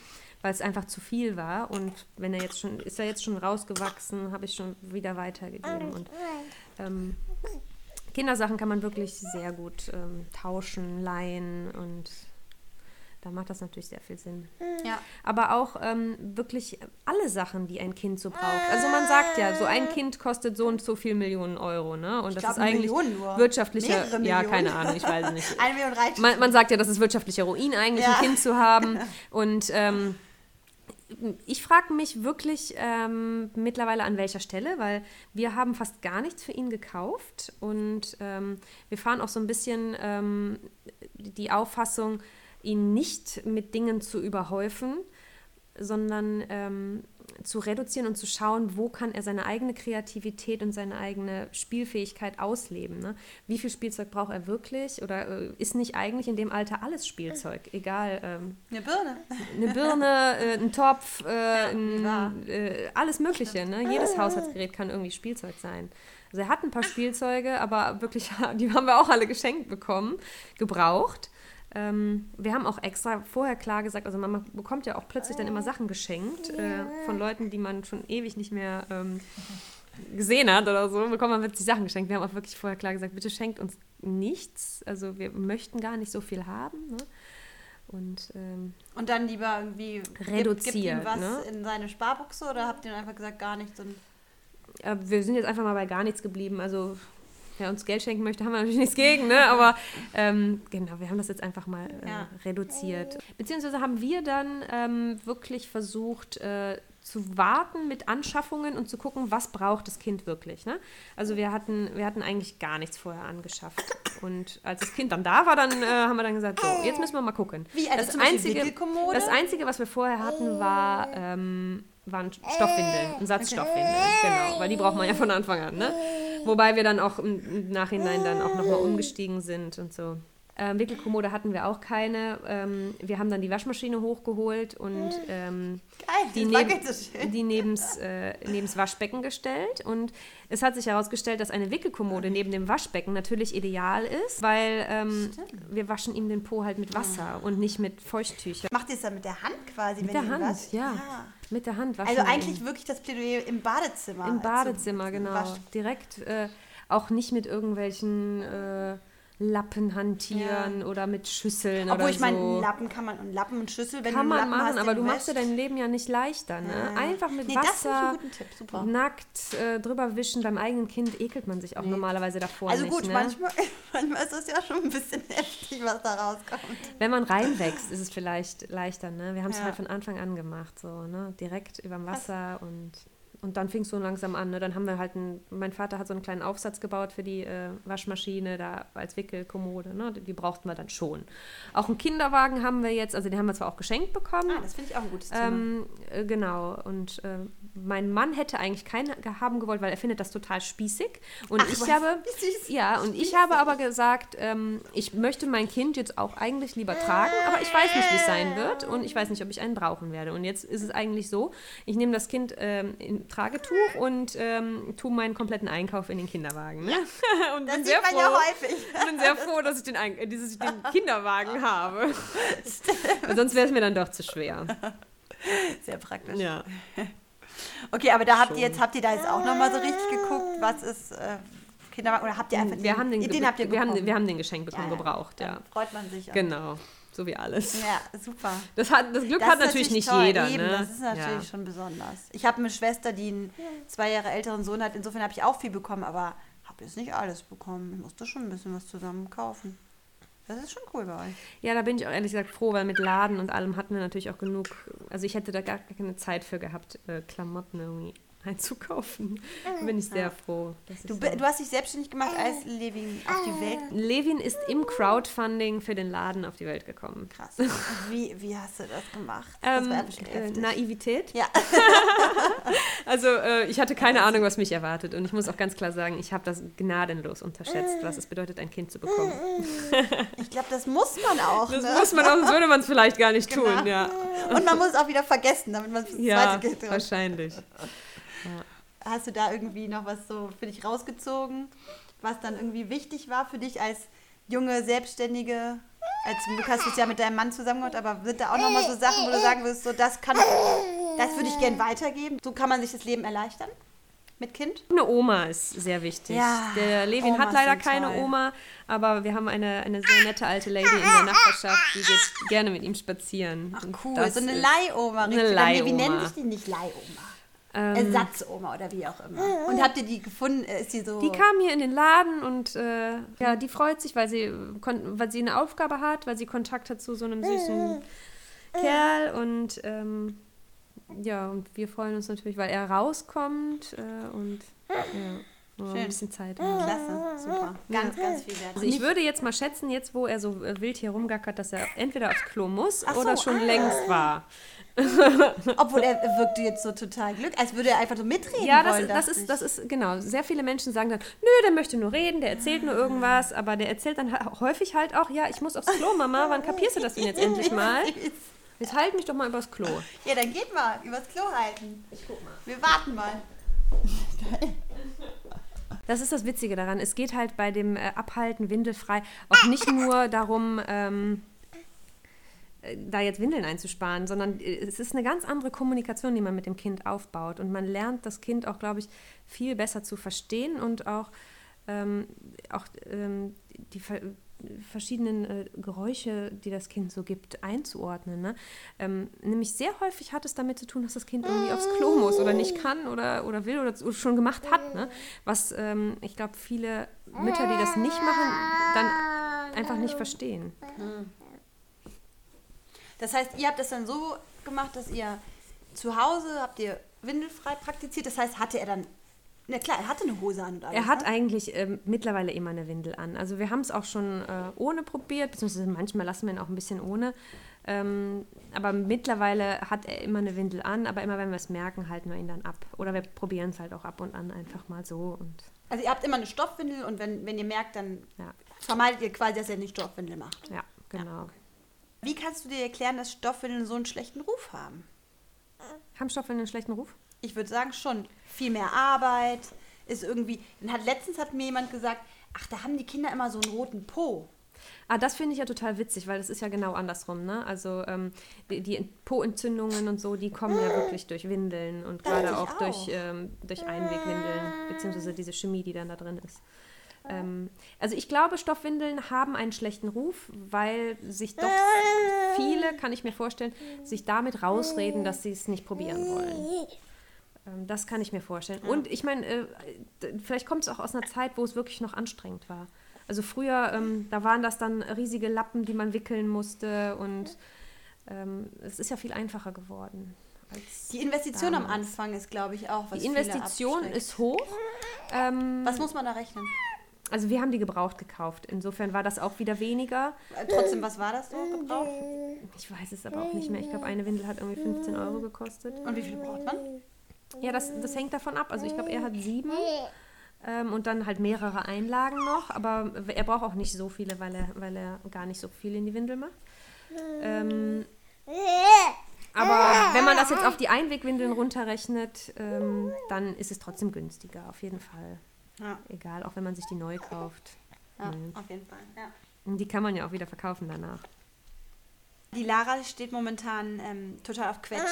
Speaker 2: weil es einfach zu viel war. Und wenn er jetzt schon, ist er jetzt schon rausgewachsen, habe ich schon wieder weitergegeben. Und ähm, Kindersachen kann man wirklich sehr gut ähm, tauschen, leihen und da macht das natürlich sehr viel Sinn.
Speaker 1: Ja.
Speaker 2: Aber auch ähm, wirklich alle Sachen, die ein Kind so braucht. Also man sagt ja, so ein Kind kostet so und so viel Millionen Euro, ne? Und das
Speaker 1: glaub,
Speaker 2: ist eigentlich wirtschaftlicher, ja, keine Ahnung, ich weiß es nicht.
Speaker 1: Eine Million reicht
Speaker 2: Man, man sagt ja, das ist wirtschaftlicher Ruin eigentlich,
Speaker 1: Ja.
Speaker 2: ein Kind zu haben. Und ähm, ich frage mich wirklich ähm, mittlerweile an welcher Stelle, weil wir haben fast gar nichts für ihn gekauft. Und ähm, wir fahren auch so ein bisschen ähm, die Auffassung, ihn nicht mit Dingen zu überhäufen, sondern ähm, zu reduzieren und zu schauen, wo kann er seine eigene Kreativität und seine eigene Spielfähigkeit ausleben. Ne? Wie viel Spielzeug braucht er wirklich? Oder äh, ist nicht eigentlich in dem Alter alles Spielzeug? Egal, ähm,
Speaker 1: Eine Birne.
Speaker 2: eine Birne, äh, ein Topf, äh, ein, äh, alles Mögliche. Ne? Jedes Haushaltsgerät kann irgendwie Spielzeug sein. Also er hat ein paar Spielzeuge, aber wirklich, die haben wir auch alle geschenkt bekommen, gebraucht. Ähm, wir haben auch extra vorher klar gesagt, also man bekommt ja auch plötzlich dann immer Sachen geschenkt äh, von Leuten, die man schon ewig nicht mehr ähm, gesehen hat oder so, bekommt man plötzlich Sachen geschenkt. Wir haben auch wirklich vorher klar gesagt, bitte schenkt uns nichts. Also wir möchten gar nicht so viel haben. Ne? Und ähm,
Speaker 1: Und dann lieber irgendwie gibt- gibt ihm
Speaker 2: Reduziert,
Speaker 1: was
Speaker 2: ne?
Speaker 1: in seine Sparbuchse oder habt ihr einfach gesagt, gar nichts?
Speaker 2: Äh, wir sind jetzt einfach mal bei gar nichts geblieben. Also wer uns Geld schenken möchte, haben wir natürlich nichts gegen, ne? Aber ähm, genau, wir haben das jetzt einfach mal äh,
Speaker 1: Ja.
Speaker 2: reduziert. Beziehungsweise haben wir dann ähm, wirklich versucht äh, zu warten mit Anschaffungen und zu gucken, was braucht das Kind wirklich. Ne? Also wir hatten, wir hatten eigentlich gar nichts vorher angeschafft. Und als das Kind dann da war, dann äh, haben wir dann gesagt, so, jetzt müssen wir mal gucken.
Speaker 1: Wie, also
Speaker 2: das einzige, das Einzige, was wir vorher hatten, war, ähm, waren Stoffwindeln, ein Satz Stoffwindeln. Genau, weil die braucht man ja von Anfang an. Ne? Wobei wir dann auch im, Nachhinein dann auch nochmal umgestiegen sind und so. Ähm, Wickelkommode hatten wir auch keine. Ähm, wir haben dann die Waschmaschine hochgeholt und ähm,
Speaker 1: Geil,
Speaker 2: die,
Speaker 1: wackelt so
Speaker 2: die nebens, äh, nebens Waschbecken gestellt. Und es hat sich herausgestellt, dass eine Wickelkommode neben dem Waschbecken natürlich ideal ist, weil ähm, wir waschen ihm den Po halt mit Wasser und nicht mit Feuchttüchern.
Speaker 1: Macht ihr es dann mit der Hand quasi?
Speaker 2: Mit der Hand,
Speaker 1: wascht?
Speaker 2: ja. Mit der Hand waschen
Speaker 1: Also eigentlich wirklich das Plädoyer im Badezimmer.
Speaker 2: Im
Speaker 1: Also
Speaker 2: Badezimmer, genau.
Speaker 1: Wasch-
Speaker 2: Direkt äh, auch nicht mit irgendwelchen äh, Lappen hantieren oder mit Schüsseln
Speaker 1: Obwohl
Speaker 2: oder
Speaker 1: ich meine,
Speaker 2: so.
Speaker 1: Lappen kann man und Lappen und Schüssel, wenn
Speaker 2: Kann
Speaker 1: du einen
Speaker 2: man machen,
Speaker 1: hast,
Speaker 2: aber du machst dir dein Leben ja nicht leichter. Ne?
Speaker 1: Ja.
Speaker 2: Einfach mit
Speaker 1: Nee,
Speaker 2: Wasser, nackt äh, drüber wischen. Beim eigenen Kind ekelt man sich auch normalerweise davor
Speaker 1: Also
Speaker 2: nicht.
Speaker 1: gut,
Speaker 2: ne?
Speaker 1: manchmal, manchmal ist das ja schon ein bisschen heftig, was da rauskommt.
Speaker 2: Wenn man reinwächst, ist es vielleicht leichter. Ne? Wir haben es
Speaker 1: Ja.
Speaker 2: halt von Anfang an gemacht, so ne? direkt über dem Wasser und und dann fing es so langsam an. Ne? Dann haben wir halt, ein, mein Vater hat so einen kleinen Aufsatz gebaut für die äh, Waschmaschine, da als Wickelkommode. Ne? Die, die brauchten wir dann schon. Auch einen Kinderwagen haben wir jetzt, also den haben wir zwar auch geschenkt bekommen.
Speaker 1: Ah, das finde ich auch ein gutes Thema.
Speaker 2: Ähm, äh, genau. Und äh, mein Mann hätte eigentlich keinen haben gewollt, weil er findet das total spießig. Und
Speaker 1: Ach,
Speaker 2: ich
Speaker 1: was?
Speaker 2: habe
Speaker 1: süß.
Speaker 2: ja und ich habe aber gesagt, ähm, ich möchte mein Kind jetzt auch eigentlich lieber tragen, aber ich weiß nicht, wie es sein wird und ich weiß nicht, ob ich einen brauchen werde. Und jetzt ist es eigentlich so: Ich nehme das Kind ähm, in Tragetuch und ähm, tue meinen kompletten Einkauf in den Kinderwagen. Ne? und
Speaker 1: Das
Speaker 2: bin
Speaker 1: sieht
Speaker 2: sehr
Speaker 1: man
Speaker 2: froh.
Speaker 1: ja häufig.
Speaker 2: Ich bin sehr froh, dass ich den, Ein- äh, dieses, den Kinderwagen habe. Sonst wäre es mir dann doch zu schwer.
Speaker 1: Sehr praktisch.
Speaker 2: Ja.
Speaker 1: Okay, aber da habt ihr jetzt, habt ihr da jetzt auch nochmal so richtig geguckt, was ist äh, Kinderwagen oder habt ihr einfach
Speaker 2: Wir haben den,
Speaker 1: den habt ihr
Speaker 2: wir haben,
Speaker 1: bekommen?
Speaker 2: wir haben den geschenkt bekommen,
Speaker 1: Ja,
Speaker 2: gebraucht, ja.
Speaker 1: freut man sich.
Speaker 2: Genau, so wie alles.
Speaker 1: Ja, super.
Speaker 2: Das, hat, das Glück
Speaker 1: Das
Speaker 2: hat
Speaker 1: ist
Speaker 2: natürlich nicht
Speaker 1: toll.
Speaker 2: jeder.
Speaker 1: Eben,
Speaker 2: ne?
Speaker 1: das ist natürlich
Speaker 2: ja.
Speaker 1: schon besonders. Ich habe eine Schwester, die einen zwei Jahre älteren Sohn hat. Insofern habe ich auch viel bekommen, aber habe jetzt nicht alles bekommen. Ich musste schon ein bisschen was zusammen kaufen. Das ist schon cool bei euch.
Speaker 2: ja, da bin ich auch ehrlich gesagt froh, weil mit Laden und allem hatten wir natürlich auch genug. Also ich hätte da gar keine Zeit für gehabt, äh, Klamotten irgendwie einzukaufen. Da bin ich sehr froh. dass ich
Speaker 1: Du, du hast dich selbstständig gemacht, als Levin auf die Welt.
Speaker 2: Levin ist im Crowdfunding für den Laden auf die Welt gekommen.
Speaker 1: Krass. Wie, wie hast du das gemacht? Das
Speaker 2: Ähm,
Speaker 1: war
Speaker 2: äh. Naivität.
Speaker 1: Ja.
Speaker 2: Also äh, ich hatte keine Ahnung, was mich erwartet. Und ich muss auch ganz klar sagen, ich habe das gnadenlos unterschätzt, was es bedeutet, ein Kind zu bekommen.
Speaker 1: Ich glaube, das muss man auch.
Speaker 2: Das
Speaker 1: ne?
Speaker 2: muss man auch, sonst würde man es vielleicht gar nicht
Speaker 1: Genau.
Speaker 2: tun. Ja,
Speaker 1: Und man muss es auch wieder vergessen, damit man das
Speaker 2: ja
Speaker 1: zweite Kind hat.
Speaker 2: Wahrscheinlich.
Speaker 1: Hast du da irgendwie noch was so für dich rausgezogen, was dann irgendwie wichtig war für dich als junge Selbstständige? Als du hast jetzt ja mit deinem Mann zusammengehört, aber sind da auch noch mal so Sachen, wo du sagen würdest, so das kann, das würde ich gern weitergeben. So kann man sich das Leben erleichtern. mit Kind?
Speaker 2: Eine Oma ist sehr wichtig.
Speaker 1: Ja,
Speaker 2: der Levin
Speaker 1: Omas
Speaker 2: hat leider keine
Speaker 1: toll.
Speaker 2: Oma, aber wir haben eine, eine sehr nette alte Lady in der Nachbarschaft, die geht gerne mit ihm spazieren.
Speaker 1: Ach cool, so eine Leihoma.
Speaker 2: eine
Speaker 1: richtig. Nee, Wie
Speaker 2: Leihoma.
Speaker 1: nennen sich die nicht Leihoma?
Speaker 2: Ähm,
Speaker 1: Ersatzoma oder wie auch immer. Und habt ihr die gefunden? Äh, Ist die so...
Speaker 2: Die kam hier in den Laden und äh, ja, die freut sich, weil sie, weil sie eine Aufgabe hat, weil sie Kontakt hat zu so einem süßen Kerl und ähm, ja, und wir freuen uns natürlich, weil er rauskommt äh, und ja, nur
Speaker 1: Schön.
Speaker 2: ein bisschen Zeit haben.
Speaker 1: Klasse, super. Ganz, ganz viel wert.
Speaker 2: Also ich würde jetzt mal schätzen, jetzt wo er so äh, wild hier rumgackert, dass er entweder aufs Klo muss
Speaker 1: Ach so,
Speaker 2: oder schon
Speaker 1: ah.
Speaker 2: längst war.
Speaker 1: Obwohl er wirkte jetzt so total glücklich, als würde er einfach so mitreden
Speaker 2: Ja, das,
Speaker 1: wollen.
Speaker 2: das, ist, das ist, genau. Sehr viele Menschen sagen dann, nö, der möchte nur reden, der erzählt nur irgendwas, aber der erzählt dann häufig halt auch, ja, ich muss aufs Klo, Mama, wann kapierst du das denn jetzt endlich mal? Jetzt halt mich doch mal übers Klo.
Speaker 1: Ja, dann geht mal, übers Klo halten. Ich guck mal. Wir warten mal.
Speaker 2: Das ist das Witzige daran. Es geht halt bei dem äh, Abhalten windelfrei auch nicht nur darum, ähm, äh, da jetzt Windeln einzusparen, sondern äh, es ist eine ganz andere Kommunikation, die man mit dem Kind aufbaut. Und man lernt das Kind auch, glaube ich, viel besser zu verstehen und auch, ähm, auch ähm, die ver verschiedenen äh, Geräusche, die das Kind so gibt, einzuordnen. Ne? Ähm, nämlich sehr häufig hat es damit zu tun, dass das Kind irgendwie aufs Klo muss oder nicht kann oder, oder will oder schon gemacht hat. Ne? Was ähm, ich glaube, viele Mütter, die das nicht machen, dann einfach nicht verstehen.
Speaker 1: Das heißt, ihr habt das dann so gemacht, dass ihr zu Hause habt ihr windelfrei praktiziert. Das heißt, hatte er dann, na klar, er hatte eine Hose an und alles.
Speaker 2: Er hat
Speaker 1: ne?
Speaker 2: eigentlich ähm, mittlerweile immer eine Windel an. Also wir haben es auch schon äh, ohne probiert, beziehungsweise manchmal lassen wir ihn auch ein bisschen ohne. Ähm, aber mittlerweile hat er immer eine Windel an, aber immer wenn wir es merken, halten wir ihn dann ab. Oder wir probieren es halt auch ab und an einfach mal so. Und
Speaker 1: Also ihr habt immer eine Stoffwindel und wenn, wenn ihr merkt, dann
Speaker 2: ja,
Speaker 1: vermeidet ihr quasi, dass er eine Stoffwindel macht.
Speaker 2: ja genau.
Speaker 1: Wie kannst du dir erklären, dass Stoffwindeln so einen schlechten Ruf haben?
Speaker 2: Haben Stoffwindeln einen schlechten Ruf?
Speaker 1: Ich würde sagen schon. Viel mehr Arbeit ist irgendwie. Dann hat letztens hat mir jemand gesagt, ach, da haben die Kinder immer so einen roten Po.
Speaker 2: Ah, das finde ich ja total witzig, weil das ist ja genau andersrum, ne? Also ähm, die, die Po-Entzündungen und so, die kommen ja wirklich durch Windeln und gerade auch,
Speaker 1: auch.
Speaker 2: durch, ähm, durch Einwegwindeln, beziehungsweise diese Chemie, die dann da drin ist. Ähm, also ich glaube, Stoffwindeln haben einen schlechten Ruf, weil sich doch viele, kann ich mir vorstellen, sich damit rausreden, dass sie es nicht probieren wollen. Ähm, Das kann ich mir vorstellen. Und ich meine, äh, vielleicht kommt es auch aus einer Zeit, wo es wirklich noch anstrengend war. Also früher, ähm, da waren das dann riesige Lappen, die man wickeln musste und ähm, es ist ja viel einfacher geworden.
Speaker 1: Die Investition am
Speaker 2: damals.
Speaker 1: Anfang ist, glaube ich, auch was
Speaker 2: Die Investition ist hoch. Ähm,
Speaker 1: Was muss man da rechnen?
Speaker 2: Also wir haben die gebraucht gekauft. Insofern war das auch wieder weniger.
Speaker 1: Äh, Trotzdem, was war das so gebraucht?
Speaker 2: Ich weiß es aber auch nicht mehr. Ich glaube, eine Windel hat irgendwie 15 Euro gekostet.
Speaker 1: Und wie viel braucht man?
Speaker 2: Ja, das, das hängt davon ab. Also ich glaube, er hat sieben ähm, und dann halt mehrere Einlagen noch. Aber er braucht auch nicht so viele, weil er, weil er gar nicht so viel in die Windel macht. Ähm, aber wenn man das jetzt auf die Einwegwindeln runterrechnet, ähm, dann ist es trotzdem günstiger, auf jeden Fall.
Speaker 1: Ja,
Speaker 2: Egal, auch wenn man sich die neu kauft.
Speaker 1: ja
Speaker 2: Mhm.
Speaker 1: auf jeden Fall. Ja.
Speaker 2: Und Die kann man ja auch wieder verkaufen danach.
Speaker 1: Die Lara steht momentan ähm, total auf Quetschis.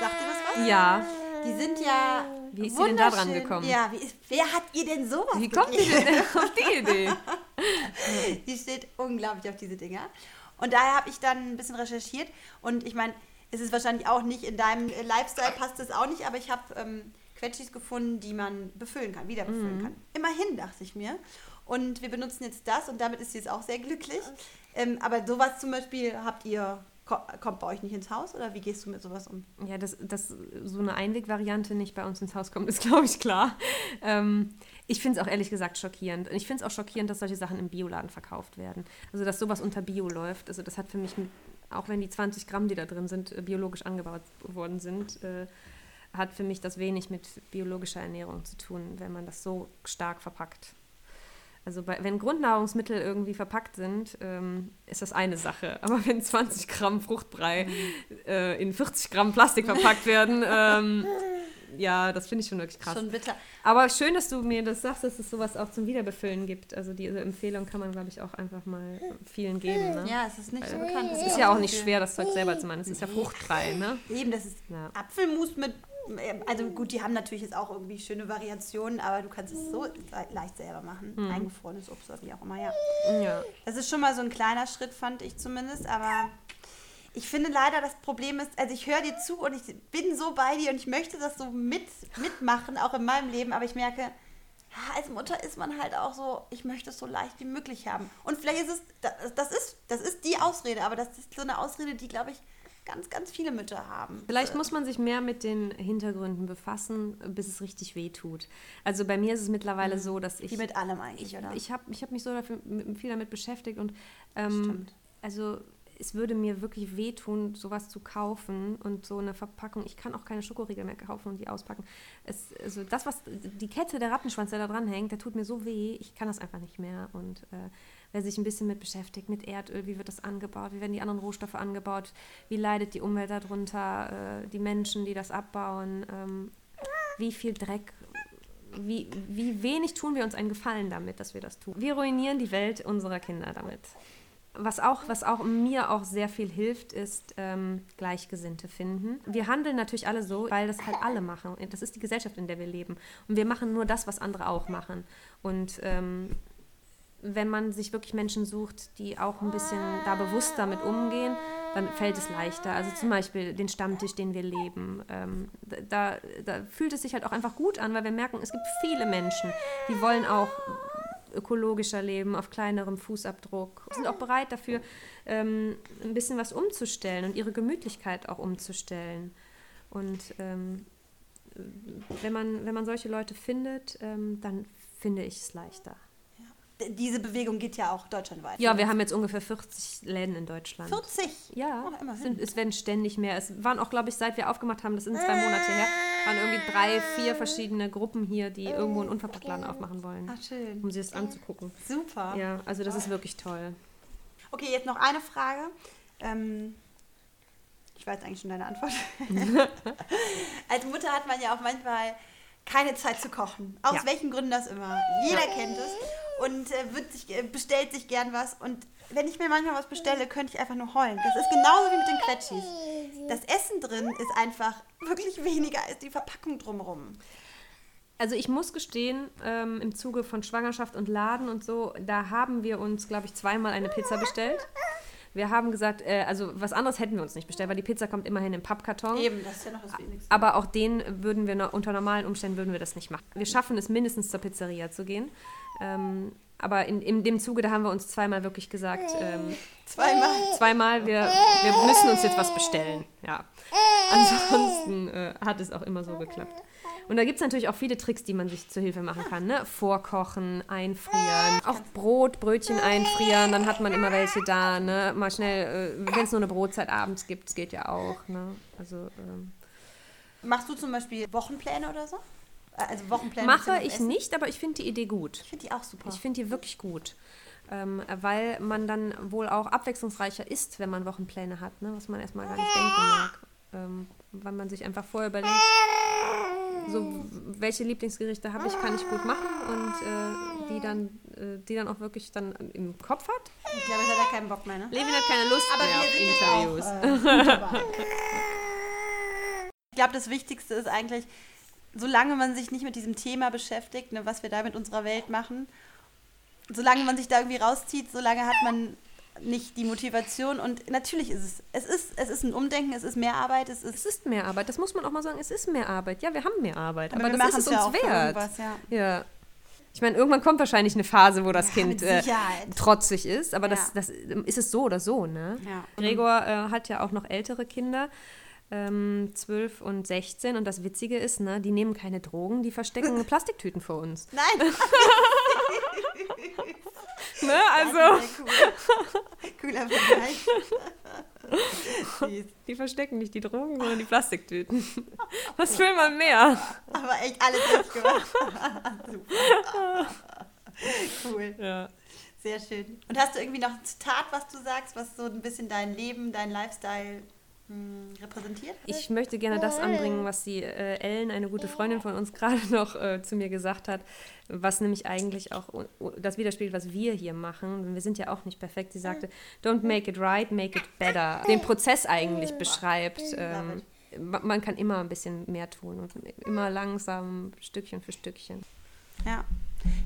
Speaker 1: Sagt ihr das was?
Speaker 2: Ja.
Speaker 1: Die sind ja.
Speaker 2: Wie ist sie denn da dran gekommen?
Speaker 1: Ja, wie ist, wer hat ihr denn sowas
Speaker 2: Wie kommt die
Speaker 1: gegeben?
Speaker 2: denn auf die Idee?
Speaker 1: Die steht unglaublich auf diese Dinger. Und daher habe ich dann ein bisschen recherchiert. Und ich meine, es ist wahrscheinlich auch nicht in deinem äh, Lifestyle, passt es auch nicht, aber ich habe ähm, Quetschis gefunden, die man befüllen kann, wieder befüllen kann. Immerhin, dachte ich mir. Und wir benutzen jetzt das und damit ist sie jetzt auch sehr glücklich. Ähm, aber sowas zum Beispiel habt ihr, ko kommt bei euch nicht ins Haus oder wie gehst du mit sowas um?
Speaker 2: Ja, dass, dass so eine Einwegvariante nicht bei uns ins Haus kommt, ist, glaube ich, klar. Ähm, ich finde es auch ehrlich gesagt schockierend. Und ich finde es auch schockierend, dass solche Sachen im Bioladen verkauft werden. Also, dass sowas unter Bio läuft. Also, das hat für mich, auch wenn die 20 Gramm, die da drin sind, äh, biologisch angebaut worden sind, äh, hat für mich das wenig mit biologischer Ernährung zu tun, wenn man das so stark verpackt. Also bei, wenn Grundnahrungsmittel irgendwie verpackt sind, ähm, ist das eine Sache. Aber wenn 20 Gramm Fruchtbrei äh, in 40 Gramm Plastik verpackt werden, ähm, ja, das finde ich schon wirklich krass.
Speaker 1: Schon bitter.
Speaker 2: Aber schön, dass du mir das sagst, dass es sowas auch zum Wiederbefüllen gibt. Also diese Empfehlung kann man, glaube ich, auch einfach mal vielen geben. Ne?
Speaker 1: Ja, es ist nicht so bekannt.
Speaker 2: Es ist ja auch nicht schwer, das Zeug selber zu machen. Es ist ja fruchtfrei, ne?
Speaker 1: Eben, das ist
Speaker 2: Ja.
Speaker 1: Apfelmus mit Also gut, die haben natürlich jetzt auch irgendwie schöne Variationen, aber du kannst es so leicht selber machen. Mhm. Eingefrorenes Obst oder wie auch immer, ja. ja. Das ist schon mal so ein kleiner Schritt, fand ich zumindest, aber ich finde leider, das Problem ist, also ich höre dir zu und ich bin so bei dir und ich möchte das so mit, mitmachen, auch in meinem Leben, aber ich merke, als Mutter ist man halt auch so, ich möchte es so leicht wie möglich haben. Und vielleicht ist es, das ist, das ist die Ausrede, aber das ist so eine Ausrede, die, glaube ich, ganz, ganz viele Mütter haben.
Speaker 2: Vielleicht muss man sich mehr mit den Hintergründen befassen, bis es richtig weh tut. Also bei mir ist es mittlerweile mhm. so, dass ich...
Speaker 1: Wie mit allem eigentlich,
Speaker 2: ich,
Speaker 1: oder?
Speaker 2: Ich habe ich hab mich so dafür, viel damit beschäftigt und ähm, also es würde mir wirklich wehtun, sowas zu kaufen und so eine Verpackung. Ich kann auch keine Schokoriegel mehr kaufen und die auspacken. Es, also das, was die Kette, der Rattenschwanz, der da dran hängt, der tut mir so weh. Ich kann das einfach nicht mehr. Und äh, wer sich ein bisschen mit beschäftigt, mit Erdöl, wie wird das angebaut, wie werden die anderen Rohstoffe angebaut, wie leidet die Umwelt darunter, äh, die Menschen, die das abbauen, ähm, wie viel Dreck wie, wie wenig tun wir uns einen Gefallen damit, dass wir das tun. Wir ruinieren die Welt unserer Kinder damit was auch, was auch mir auch sehr viel hilft, ist ähm, Gleichgesinnte finden. Wir handeln natürlich alle so, weil das halt alle machen. Das ist die Gesellschaft, in der wir leben. Und wir machen nur das, was andere auch machen. Und ähm, wenn man sich wirklich Menschen sucht, die auch ein bisschen da bewusst damit umgehen, dann fällt es leichter. Also zum Beispiel den Stammtisch, den wir leben. Ähm, da, da fühlt es sich halt auch einfach gut an, weil wir merken, es gibt viele Menschen, die wollen auch ökologischer leben, auf kleinerem Fußabdruck, sind auch bereit dafür, ähm, ein bisschen was umzustellen und ihre Gemütlichkeit auch umzustellen. Und ähm, wenn, man, wenn man solche Leute findet, ähm, dann finde ich es leichter
Speaker 1: diese Bewegung geht ja auch deutschlandweit.
Speaker 2: Ja, wir haben jetzt ungefähr 40 Läden in Deutschland.
Speaker 1: 40?
Speaker 2: Ja, oh, sind, es werden ständig mehr. Es waren auch, glaube ich, seit wir aufgemacht haben, das sind zwei Monate her, waren irgendwie drei, vier verschiedene Gruppen hier, die irgendwo einen Unverpacktladen aufmachen wollen.
Speaker 1: Ach, schön.
Speaker 2: Um sich das anzugucken.
Speaker 1: Super.
Speaker 2: Ja, also das ist wirklich toll.
Speaker 1: Okay, jetzt noch eine Frage. Ähm, ich weiß eigentlich schon deine Antwort. Als Mutter hat man ja auch manchmal keine Zeit zu kochen. Aus ja. welchen Gründen das immer. Jeder ja. kennt es und äh, sich, äh, bestellt sich gern was. Und wenn ich mir manchmal was bestelle, könnte ich einfach nur heulen. Das ist genauso wie mit den Quetschis. Das Essen drin ist einfach wirklich weniger als die Verpackung drumherum.
Speaker 2: Also ich muss gestehen, ähm, im Zuge von Schwangerschaft und Laden und so, da haben wir uns, glaube ich, zweimal eine Pizza bestellt. Wir haben gesagt, äh, also was anderes hätten wir uns nicht bestellt, weil die Pizza kommt immerhin im Pappkarton.
Speaker 1: Eben, das ist ja noch das Wenigste.
Speaker 2: Aber auch den würden wir noch, unter normalen Umständen würden wir das nicht machen. Wir schaffen es mindestens zur Pizzeria zu gehen. Ähm, aber in, in dem Zuge, da haben wir uns zweimal wirklich gesagt, ähm,
Speaker 1: zweimal,
Speaker 2: zweimal wir, wir müssen uns jetzt was bestellen. Ja. Ansonsten äh, hat es auch immer so geklappt. Und da gibt es natürlich auch viele Tricks, die man sich zur Hilfe machen kann. Ne? Vorkochen, einfrieren, auch Brot, Brötchen einfrieren, dann hat man immer welche da. Ne? Mal schnell, äh, wenn es nur eine Brotzeit abends gibt, geht ja auch. Ne? Also, ähm.
Speaker 1: Machst du zum Beispiel Wochenpläne oder so?
Speaker 2: Also Wochenpläne? Mache ich Essen? nicht, aber ich finde die Idee gut.
Speaker 1: Ich finde die auch super.
Speaker 2: Ich finde die wirklich gut. Ähm, weil man dann wohl auch abwechslungsreicher isst, wenn man Wochenpläne hat, ne? was man erstmal gar nicht denken mag. Ähm, weil man sich einfach vorher überlegt, so welche Lieblingsgerichte habe ich, kann ich gut machen und äh, die, dann, äh, die dann auch wirklich dann im Kopf hat.
Speaker 1: Ich glaube, es hat ja keinen Bock mehr, ne?
Speaker 2: Levin hat keine Lust Aber mehr auf Interviews.
Speaker 1: Auch, äh, ich glaube, das Wichtigste ist eigentlich, solange man sich nicht mit diesem Thema beschäftigt, ne, was wir da mit unserer Welt machen, solange man sich da irgendwie rauszieht, solange hat man nicht die Motivation und natürlich ist es, es ist, es ist ein Umdenken, es ist mehr Arbeit, es ist,
Speaker 2: es ist mehr Arbeit, das muss man auch mal sagen, es ist mehr Arbeit. Ja, wir haben mehr Arbeit, aber, aber das ist es ja uns wert.
Speaker 1: Ja.
Speaker 2: ja. Ich meine, irgendwann kommt wahrscheinlich eine Phase, wo das ja, Kind äh, trotzig ist, aber ja. das, das ist es so oder so, ne? Gregor äh, hat ja auch noch ältere Kinder ähm, 12 und 16. Und das Witzige ist, ne, die nehmen keine Drogen, die verstecken Plastiktüten vor uns.
Speaker 1: Nein!
Speaker 2: ne, also.
Speaker 1: Cool. Cooler Vergleich.
Speaker 2: die verstecken nicht die Drogen, sondern die Plastiktüten. Was will man mehr?
Speaker 1: Aber echt alles richtig gemacht. Super. Cool.
Speaker 2: Ja.
Speaker 1: Sehr schön. Und hast du irgendwie noch ein Zitat, was du sagst, was so ein bisschen dein Leben, dein Lifestyle hm, repräsentiert?
Speaker 2: Ich möchte gerne das anbringen, was die äh, Ellen, eine gute Freundin von uns, gerade noch äh, zu mir gesagt hat, was nämlich eigentlich auch das widerspiegelt, was wir hier machen. Wir sind ja auch nicht perfekt. Sie sagte, don't make it right, make it better. Den Prozess eigentlich beschreibt. Ähm, man kann immer ein bisschen mehr tun und immer langsam, Stückchen für Stückchen.
Speaker 1: Ja,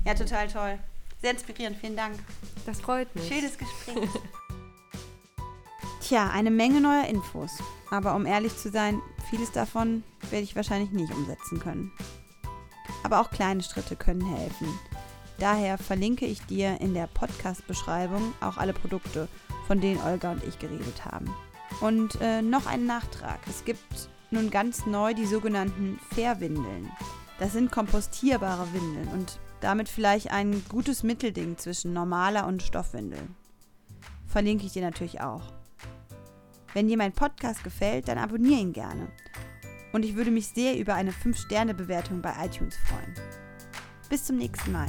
Speaker 1: ja, total toll. Sehr inspirierend, vielen Dank.
Speaker 2: Das freut mich.
Speaker 1: Schönes Gespräch. Tja, eine Menge neuer Infos. Aber um ehrlich zu sein, vieles davon werde ich wahrscheinlich nicht umsetzen können. Aber auch kleine Schritte können helfen. Daher verlinke ich dir in der Podcast-Beschreibung auch alle Produkte, von denen Olga und ich geredet haben. Und äh, noch ein Nachtrag. Es gibt nun ganz neu die sogenannten Fairwindeln. Das sind kompostierbare Windeln und damit vielleicht ein gutes Mittelding zwischen normaler und Stoffwindel. Verlinke ich dir natürlich auch. Wenn dir mein Podcast gefällt, dann abonniere ihn gerne. Und ich würde mich sehr über eine 5-Sterne-Bewertung bei iTunes freuen. Bis zum nächsten Mal.